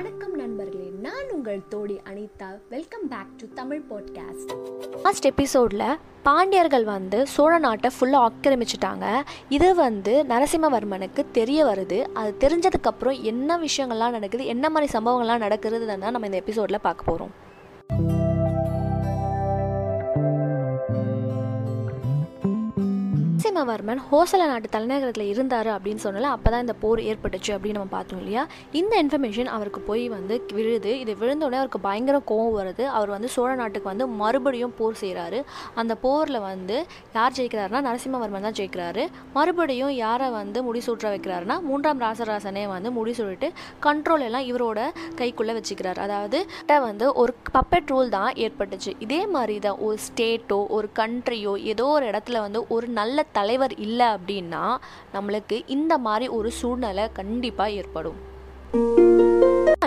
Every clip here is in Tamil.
வணக்கம் நண்பர்களே நான் உங்கள் Todi Anitha. Welcome back to Tamil podcast last எபிசோடில் பாண்டியர்கள் வந்து சோழ நாட்டை ஃபுல்லாக ஆக்கிரமிச்சிட்டாங்க. இது வந்து நரசிம்மவர்மனுக்கு தெரிய வருது. அது தெரிஞ்சதுக்கப்புறம் என்ன விஷயங்கள்லாம் நடக்குது என்ன மாதிரி சம்பவங்கள்லாம் நடக்குதுன்னு தான் நம்ம இந்த எபிசோடில் பார்க்க போகிறோம் நரசிம்மவர்மன் ஹோசல நாட்டு தலைநகரத்தில் இருந்தார் அப்படின்னு சொன்னால அப்போ தான் இந்த போர் ஏற்பட்டுச்சு அப்படின்னு நம்ம பார்த்தோம் இல்லையா? இந்த இன்ஃபர்மேஷன் அவருக்கு போய் வந்து விழுது. இது விழுந்தோடனே அவருக்கு பயங்கர கோவம் வருது. அவர் வந்து சோழ நாட்டுக்கு வந்து மறுபடியும் போர் செய்கிறாரு அந்த போரில் வந்து யார் ஜெயிக்கிறாருன்னா நரசிம்மவர்மன் தான் ஜெயிக்கிறாரு. மறுபடியும் யாரை வந்து முடிசூற்ற வைக்கிறாருன்னா மூன்றாம் ராசராசனே வந்து முடிசூட்டு கண்ட்ரோல் எல்லாம் இவரோட கைக்குள்ளே வச்சுக்கிறார். அதாவது வந்து ஒரு பப்பெட் ரூல் தான் ஏற்பட்டுச்சு. இதே மாதிரி தான் ஒரு ஸ்டேட்டோ ஒரு கண்ட்ரியோ ஏதோ ஒரு இடத்துல வந்து ஒரு நல்ல தலை தலைவர் இல்லை அப்படின்னா நம்மளுக்கு இந்த மாதிரி ஒரு சூழ்நிலை கண்டிப்பாக ஏற்படும்.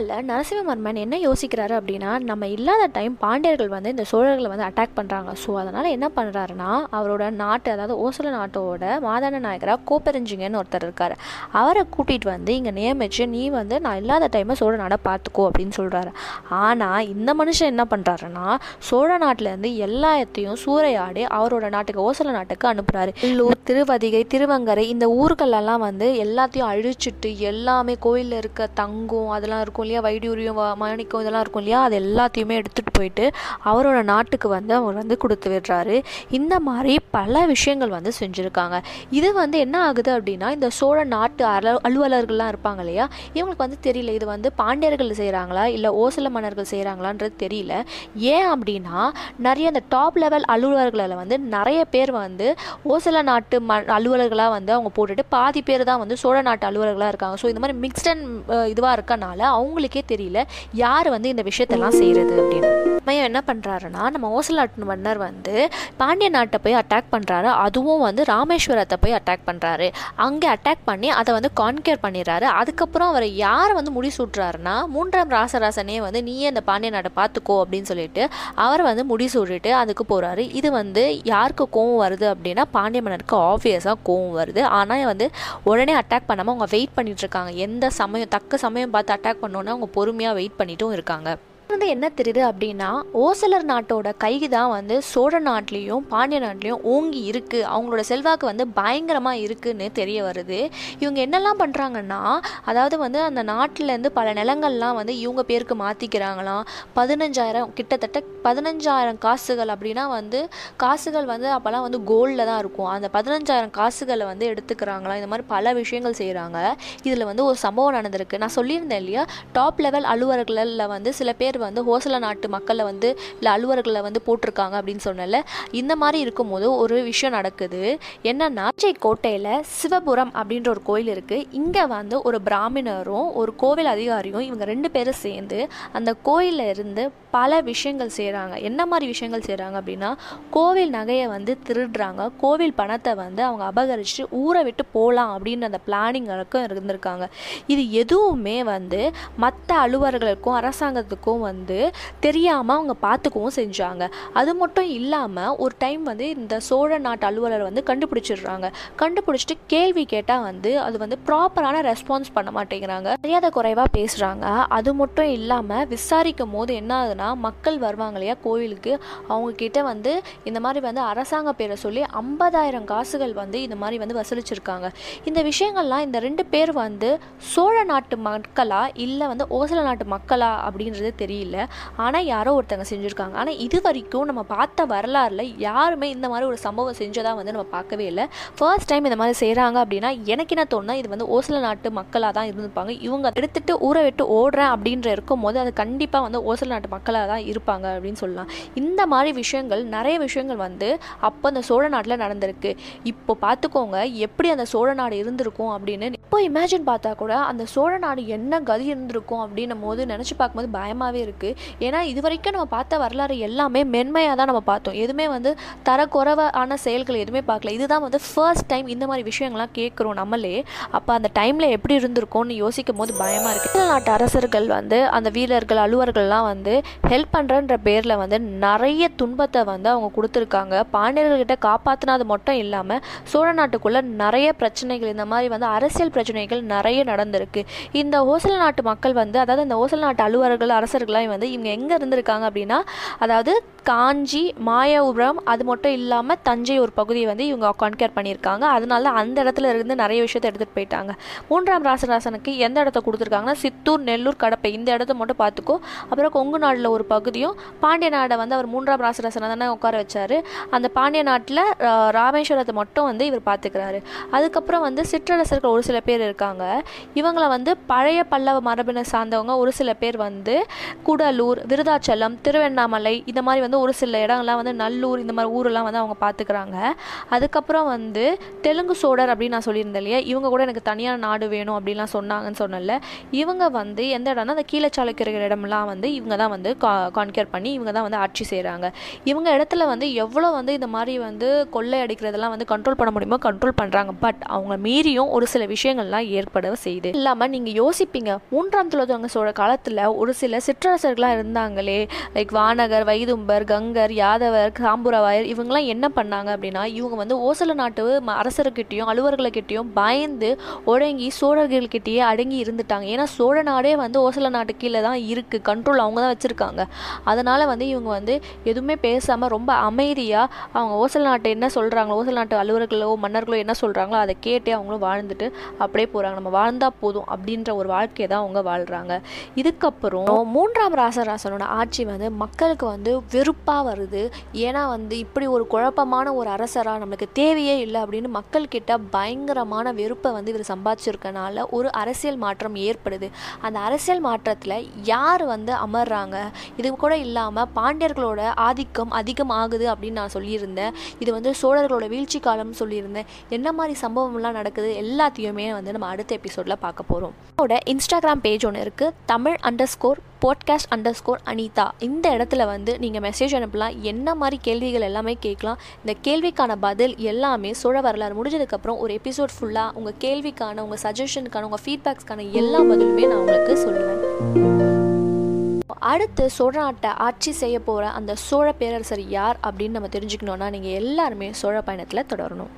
அதனால் நரசிம்மவர்மன் என்ன யோசிக்கிறாரு அப்படின்னா நம்ம இல்லாத டைம் பாண்டியர்கள் வந்து இந்த சோழர்களை வந்து அட்டாக் பண்ணுறாங்க ஸோ அதனால் என்ன பண்ணுறாருன்னா அவரோட நாட்டு அதாவது ஓசல நாட்டோட மாதான நாயகராக கோப்பெருஞ்சிங்கன்னு ஒருத்தர் இருக்கார். அவரை கூட்டிகிட்டு வந்து இங்கே நியமித்து நீ வந்து நான் இல்லாத டைமை சோழ நாடை பார்த்துக்கோ அப்படின்னு சொல்கிறாரு ஆனால் இந்த மனுஷன் என்ன பண்ணுறாருன்னா சோழ நாட்டிலேருந்து எல்லாத்தையும் சூறையாடி அவரோட நாட்டுக்கு ஓசல நாட்டுக்கு அனுப்புகிறாரு இல்லூர் திருவதிகை திருவங்கரை இந்த ஊர்களெல்லாம் வந்து எல்லாத்தையும் அழிச்சிட்டு எல்லாமே கோயிலில் இருக்க தங்கம் அதெல்லாம் இருக்கும் நிறைய வைடூரியம் மாணிக்கம் இதெல்லாம் இருக்கும் இல்லையா? அது எல்லாத்தையுமே எடுத்துகிட்டு போயிட்டு அவரோட நாட்டுக்கு வந்து அவர் வந்து கொடுத்து விடுறாரு. இந்த மாதிரி பல விஷயங்கள் வந்து செஞ்சுருக்காங்க. இது வந்து என்ன ஆகுது அப்படின்னா இந்த சோழ நாட்டு அல அலுவலர்கள்லாம் இருப்பாங்க இல்லையா? இவங்களுக்கு வந்து தெரியல இது வந்து பாண்டியர்கள் செய்கிறாங்களா இல்லை ஓசல மன்னர்கள் செய்கிறாங்களான்றது தெரியல. ஏன் அப்படின்னா நிறைய இந்த டாப் லெவல் அலுவலர்களில் வந்து நிறைய பேர் வந்து ஓசல நாட்டு ம அலுவலர்களாக வந்து அவங்க போட்டுட்டு பாதி பேர் தான் வந்து சோழ நாட்டு அலுவலர்களாக இருக்காங்க. ஸோ இந்த மாதிரி மிக்ஸ்ட் அண்ட் இதுவாக இருக்கனால அவங்க அவங்களுக்கே தெரியல யார் வந்து இந்த விஷயத்தெல்லாம் செய்கிறது அப்படின்னு. மையம் என்ன பண்ணுறாருன்னா நம்ம ஓசல் மன்னர் வந்து பாண்டிய நாட்டை போய் அட்டாக் பண்ணுறாரு அதுவும் வந்து ராமேஸ்வரத்தை போய் அட்டாக் பண்ணுறாரு அங்கே அட்டாக் பண்ணி அதை வந்து கான்கேர் பண்ணிடுறாரு. அதுக்கப்புறம் அவர் யாரை வந்து முடிசூட்டுறாருன்னா மூன்றாம் ராசராசனே வந்து நீயே இந்த பாண்டிய நாட்டை பார்த்துக்கோ அப்படின்னு சொல்லிட்டு அவர் வந்து முடிசூடிட்டு அதுக்கு போகிறாரு இது வந்து யாருக்கு கோவம் வருது அப்படின்னா பாண்டிய மன்னருக்கு ஆப்வியஸாக கோவம் வருது. ஆனால் வந்து உடனே அட்டாக் பண்ணாமல் அவங்க வெயிட் பண்ணிட்டு இருக்காங்க. எந்த சமயம் தக்க சமயம் பார்த்து அட்டாக் பண்ணோன்னே அவங்க பொறுமையாக வெயிட் பண்ணிட்டும் இருக்காங்க. வந்து என்ன தெரியுது அப்படின்னா ஓசலர் நாட்டோட கைகி தான் வந்து சோழ நாட்டிலையும் பாண்டிய நாட்டிலையும் ஓங்கி இருக்குது அவங்களோட செல்வாக்கு வந்து பயங்கரமாக இருக்குன்னு தெரிய வருது. இவங்க என்னெல்லாம் பண்ணுறாங்கன்னா அதாவது வந்து அந்த நாட்டிலேருந்து பல நிலங்கள்லாம் வந்து இவங்க பேருக்கு மாற்றிக்கிறாங்களாம் பதினஞ்சாயிரம் கிட்டத்தட்ட பதினஞ்சாயிரம் காசுகள் அப்படின்னா வந்து காசுகள் வந்து அப்போல்லாம் வந்து கோல்டில் தான் இருக்கும். அந்த பதினஞ்சாயிரம் காசுகளை வந்து எடுத்துக்கிறாங்களாம். இந்த மாதிரி பல விஷயங்கள் செய்கிறாங்க இதில் வந்து ஒரு சம்பவம் நடந்திருக்கு. நான் சொல்லியிருந்தேன் இல்லையா? டாப் லெவல் அலுவலர்களில் வந்து சில பேர் வந்து ஹோசல நாட்டு மக்களை வந்து இல்லை அலுவலர்களை வந்து போட்டிருக்காங்க அப்படின்னு சொன்னல இந்த மாதிரி இருக்கும்போது ஒரு விஷயம் நடக்குது. என்னன்னா கோட்டையில் சிவபுரம் அப்படின்ற ஒரு கோயில் இருக்குது இங்கே வந்து ஒரு பிராமணரும் ஒரு கோவில் அதிகாரியும் இவங்க ரெண்டு பேரும் சேர்ந்து அந்த கோயிலில் இருந்து பல விஷயங்கள் செய்கிறாங்க என்ன மாதிரி விஷயங்கள் செய்கிறாங்க அப்படின்னா கோவில் நகையை வந்து திருடுறாங்க. கோவில் பணத்தை வந்து அவங்க அபகரித்து ஊரை விட்டு போகலாம் அப்படின்ற அந்த பிளானிங்களுக்கும் இருந்திருக்காங்க. இது எதுவுமே வந்து மற்ற அலுவலர்களுக்கும் அரசாங்கத்துக்கும் வந்து வந்து தெரியாமல் அவங்க பார்த்துக்கவும் செஞ்சாங்க. அது மட்டும் இல்லாமல் ஒரு டைம் வந்து இந்த சோழ நாட்டு அலுவலர் வந்து கண்டுபிடிச்சிடுறாங்க. கண்டுபிடிச்சிட்டு கேள்வி கேட்டால் வந்து அது வந்து ப்ராப்பரான ரெஸ்பான்ஸ் பண்ண மாட்டேங்கிறாங்க. மரியாதை குறைவாக பேசுகிறாங்க அது மட்டும் இல்லாமல் விசாரிக்கும் போது என்ன ஆகுதுன்னா மக்கள் வருவாங்க இல்லையா கோயிலுக்கு அவங்க கிட்ட வந்து இந்த மாதிரி வந்து அரசாங்க பேரை சொல்லி ஐம்பதாயிரம் காசுகள் வந்து இந்த மாதிரி வந்து வசூலிச்சிருக்காங்க. இந்த விஷயங்கள்லாம் இந்த ரெண்டு பேர் வந்து சோழ நாட்டு மக்களா இல்லை வந்து ஓசல நாட்டு மக்களா அப்படின்றது தெரியும் தெரியல ஆனால் யாரோ ஒருத்தங்க செஞ்சுருக்காங்க. ஆனால் இது வரைக்கும் நம்ம பார்த்த வரலாறுல யாருமே இந்த மாதிரி ஒரு சம்பவம் செஞ்சதாக வந்து நம்ம பார்க்கவே இல்லை. ஃபர்ஸ்ட் டைம் இந்த மாதிரி செய்கிறாங்க அப்படின்னா எனக்கு என்ன தோணுனா இது வந்து ஓசல நாட்டு மக்களாக தான் இருந்திருப்பாங்க. இவங்க எடுத்துட்டு ஊரை விட்டு ஓடுறேன் அப்படின்ற இருக்கும் போது அது கண்டிப்பாக வந்து ஓசல நாட்டு மக்களாக தான் இருப்பாங்க அப்படின்னு சொல்லலாம். இந்த மாதிரி விஷயங்கள் நிறைய விஷயங்கள் வந்து அப்போ அந்த சோழ நாட்டில் நடந்திருக்கு. இப்போ பார்த்துக்கோங்க எப்படி அந்த சோழ நாடு இருந்திருக்கும் அப்படின்னு. இப்போ இமேஜின் பார்த்தா கூட அந்த சோழ நாடு என்ன கதி இருந்திருக்கும் அப்படின்னும் போது நினச்சி பார்க்கும்போது பயமாகவே இருக்குது ஏன்னா இது வரைக்கும் நம்ம பார்த்த வரலாறு எல்லாமே மென்மையாக தான் நம்ம பார்த்தோம். எதுவுமே வந்து தரக்குறைவான செயல்கள் எதுவுமே பார்க்கல. இதுதான் வந்து ஃபர்ஸ்ட் டைம் இந்த மாதிரி விஷயங்கள்லாம் கேட்குறோம் நம்மளே. அப்போ அந்த டைமில் எப்படி இருந்திருக்கோம்னு யோசிக்கும் போது பயமாக இருக்குது சோழ நாட்டு அரசர்கள் வந்து அந்த வீரர்கள் அலுவலர்கள்லாம் வந்து ஹெல்ப் பண்ணுறன்ற பேரில் வந்து நிறைய துன்பத்தை வந்து அவங்க கொடுத்துருக்காங்க. பாண்டியர்கள்கிட்ட காப்பாற்றினது மட்டும் இல்லாமல் சோழ நாட்டுக்குள்ளே நிறைய பிரச்சனைகள் இந்த மாதிரி வந்து அரசியல் பிரச்சனைகள் நிறைய நடந்திருக்கு. இந்த ஹோசல் நாட்டு மக்கள் வந்து அதாவது அந்த ஹோசல் நாட்டு அலுவலர்கள் அரசர்கள் அரசர்கள்லாம் வந்து இவங்க எங்கே இருந்திருக்காங்க அப்படின்னா அதாவது காஞ்சி மாயபுரம் அது மட்டும் இல்லாமல் தஞ்சை ஒரு பகுதியை வந்து இவங்க கான்கேர் பண்ணியிருக்காங்க. அதனால அந்த இடத்துல இருந்து நிறைய விஷயத்தை எடுத்துகிட்டு போயிட்டாங்க. மூன்றாம் ராசராசனுக்கு எந்த இடத்த கொடுத்துருக்காங்கன்னா சித்தூர் நெல்லூர் கடப்பை இந்த இடத்த மட்டும் பார்த்துக்கோ. அப்புறம் கொங்கு நாட்டில் ஒரு பகுதியும் பாண்டிய நாடை வந்து அவர் மூன்றாம் ராசராசனை தானே உட்கார வச்சாரு. அந்த பாண்டிய நாட்டில் ராமேஸ்வரத்தை மட்டும் வந்து இவர் பார்த்துக்கிறாரு. அதுக்கப்புறம் வந்து சிற்றரசர்கள் ஒரு சில பேர் இருக்காங்க. இவங்களை வந்து பழைய பல்லவ மரபினை சார்ந்தவங்க ஒரு சில பேர் வந்து கூடலூர் விருதாச்சலம் திருவண்ணாமலை இந்த மாதிரி வந்து ஒரு சில இடங்கள்லாம் வந்து நல்லூர் இந்த மாதிரி ஊரெல்லாம் வந்து அவங்க பார்த்துக்கிறாங்க அதுக்கப்புறம் வந்து தெலுங்கு சோழர் அப்படின்னு நான் சொல்லியிருந்தேன் இல்லையா? இவங்க கூட எனக்கு தனியான நாடு வேணும் அப்படின்லாம் சொன்னாங்கன்னு சொன்னல இவங்க வந்து எந்த இடம்னா அந்த கீழச்சாலைக்கிற இடம்லாம் வந்து இவங்க தான் வந்து கான்கேர் பண்ணி இவங்க தான் வந்து ஆட்சி செய்கிறாங்க இவங்க இடத்துல வந்து எவ்வளோ வந்து இந்த மாதிரி வந்து கொள்ளை அடிக்கிறதெல்லாம் வந்து கண்ட்ரோல் பண்ண முடியுமோ கண்ட்ரோல் பண்ணுறாங்க பட் அவங்க மீறியும் ஒரு சில விஷயங்கள்லாம் ஏற்பட செய்யுது இல்லாமல் நீங்கள் யோசிப்பீங்க மூன்றாம் துளதவங்க சோழ காலத்தில் ஒரு சில சிற்ற சிற்றரசர்கள்லாம் இருந்தாங்களே. லைக் வானகர் வைதும்பர் கங்கர் யாதவர் காம்புரவாயர் இவங்கெல்லாம் என்ன பண்ணாங்க அப்படின்னா இவங்க வந்து ஓசல நாட்டு ம- அரசர்கிட்டயும் பயந்து ஒடங்கி சோழர்கள்கிட்டயே அடங்கி இருந்துட்டாங்க. ஏன்னா சோழ நாடே வந்து ஓசல நாட்டு கீழே தான் இருக்குது கண்ட்ரோல் அவங்க தான் வச்சுருக்காங்க. அதனால் வந்து இவங்க வந்து எதுவுமே பேசாமல் ரொம்ப அமைதியாக அவங்க ஓசல் நாட்டு என்ன சொல்கிறாங்களோ ஓசல் நாட்டு அலுவலர்களோ மன்னர்களோ என்ன சொல்கிறாங்களோ அதை கேட்டு அவங்களும் வாழ்ந்துட்டு அப்படியே போகிறாங்க நம்ம வாழ்ந்தால் போதும் அப்படின்ற ஒரு வாழ்க்கையை தான் அவங்க வாழ்கிறாங்க இதுக்கப்புறம் மூன்றாம் ராசராசனோட ஆட்சி வந்து மக்களுக்கு வந்து வெறுப்பாக வருது. ஏன்னா வந்து இப்படி ஒரு குழப்பமான ஒரு அரசராக நம்மளுக்கு தேவையே இல்லை அப்படின்னு மக்கள்கிட்ட பயங்கரமான வெறுப்பை வந்து இவர் சம்பாதிச்சிருக்கனால ஒரு அரசியல் மாற்றம் ஏற்படுது. அந்த அரசியல் மாற்றத்தில் யார் வந்து அமர்றாங்க? இது கூட இல்லாமல் பாண்டியர்களோட ஆதிக்கம் அதிகம் ஆகுது அப்படின்னு நான் சொல்லியிருந்தேன். இது வந்து சோழர்களோட வீழ்ச்சி காலம்னு சொல்லியிருந்தேன். என்ன மாதிரி சம்பவம்லாம் நடக்குது எல்லாத்தையுமே வந்து நம்ம அடுத்த எபிசோடில் பார்க்க போகிறோம் என்னோட இன்ஸ்டாகிராம் பேஜ் ஒன்று இருக்குது Tamil underscore podcast underscore Anitha. இந்த இடத்துல வந்து நீங்கள் மெசேஜ் அனுப்பலாம். என்ன மாதிரி கேள்விகள் எல்லாமே கேட்கலாம். இந்த கேள்விக்கான பதில் எல்லாமே சோழ வரலாறு முடிஞ்சதுக்கப்புறம் ஒரு எபிசோட் ஃபுல்லாக உங்கள் கேள்விக்கான உங்கள் சஜஷனுக்கான உங்கள் ஃபீட்பேக்ஸ்க்கான எல்லா பதிலுமே நான் உங்களுக்கு சொல்லுவேன். அடுத்து சோழ நாட்டை ஆட்சி செய்ய போகிற அந்த சோழ பேரரசர் யார் அப்படின்னு நம்ம தெரிஞ்சுக்கணுன்னா நீங்கள் எல்லாருமே சோழ பயணத்தில் தொடரணும்.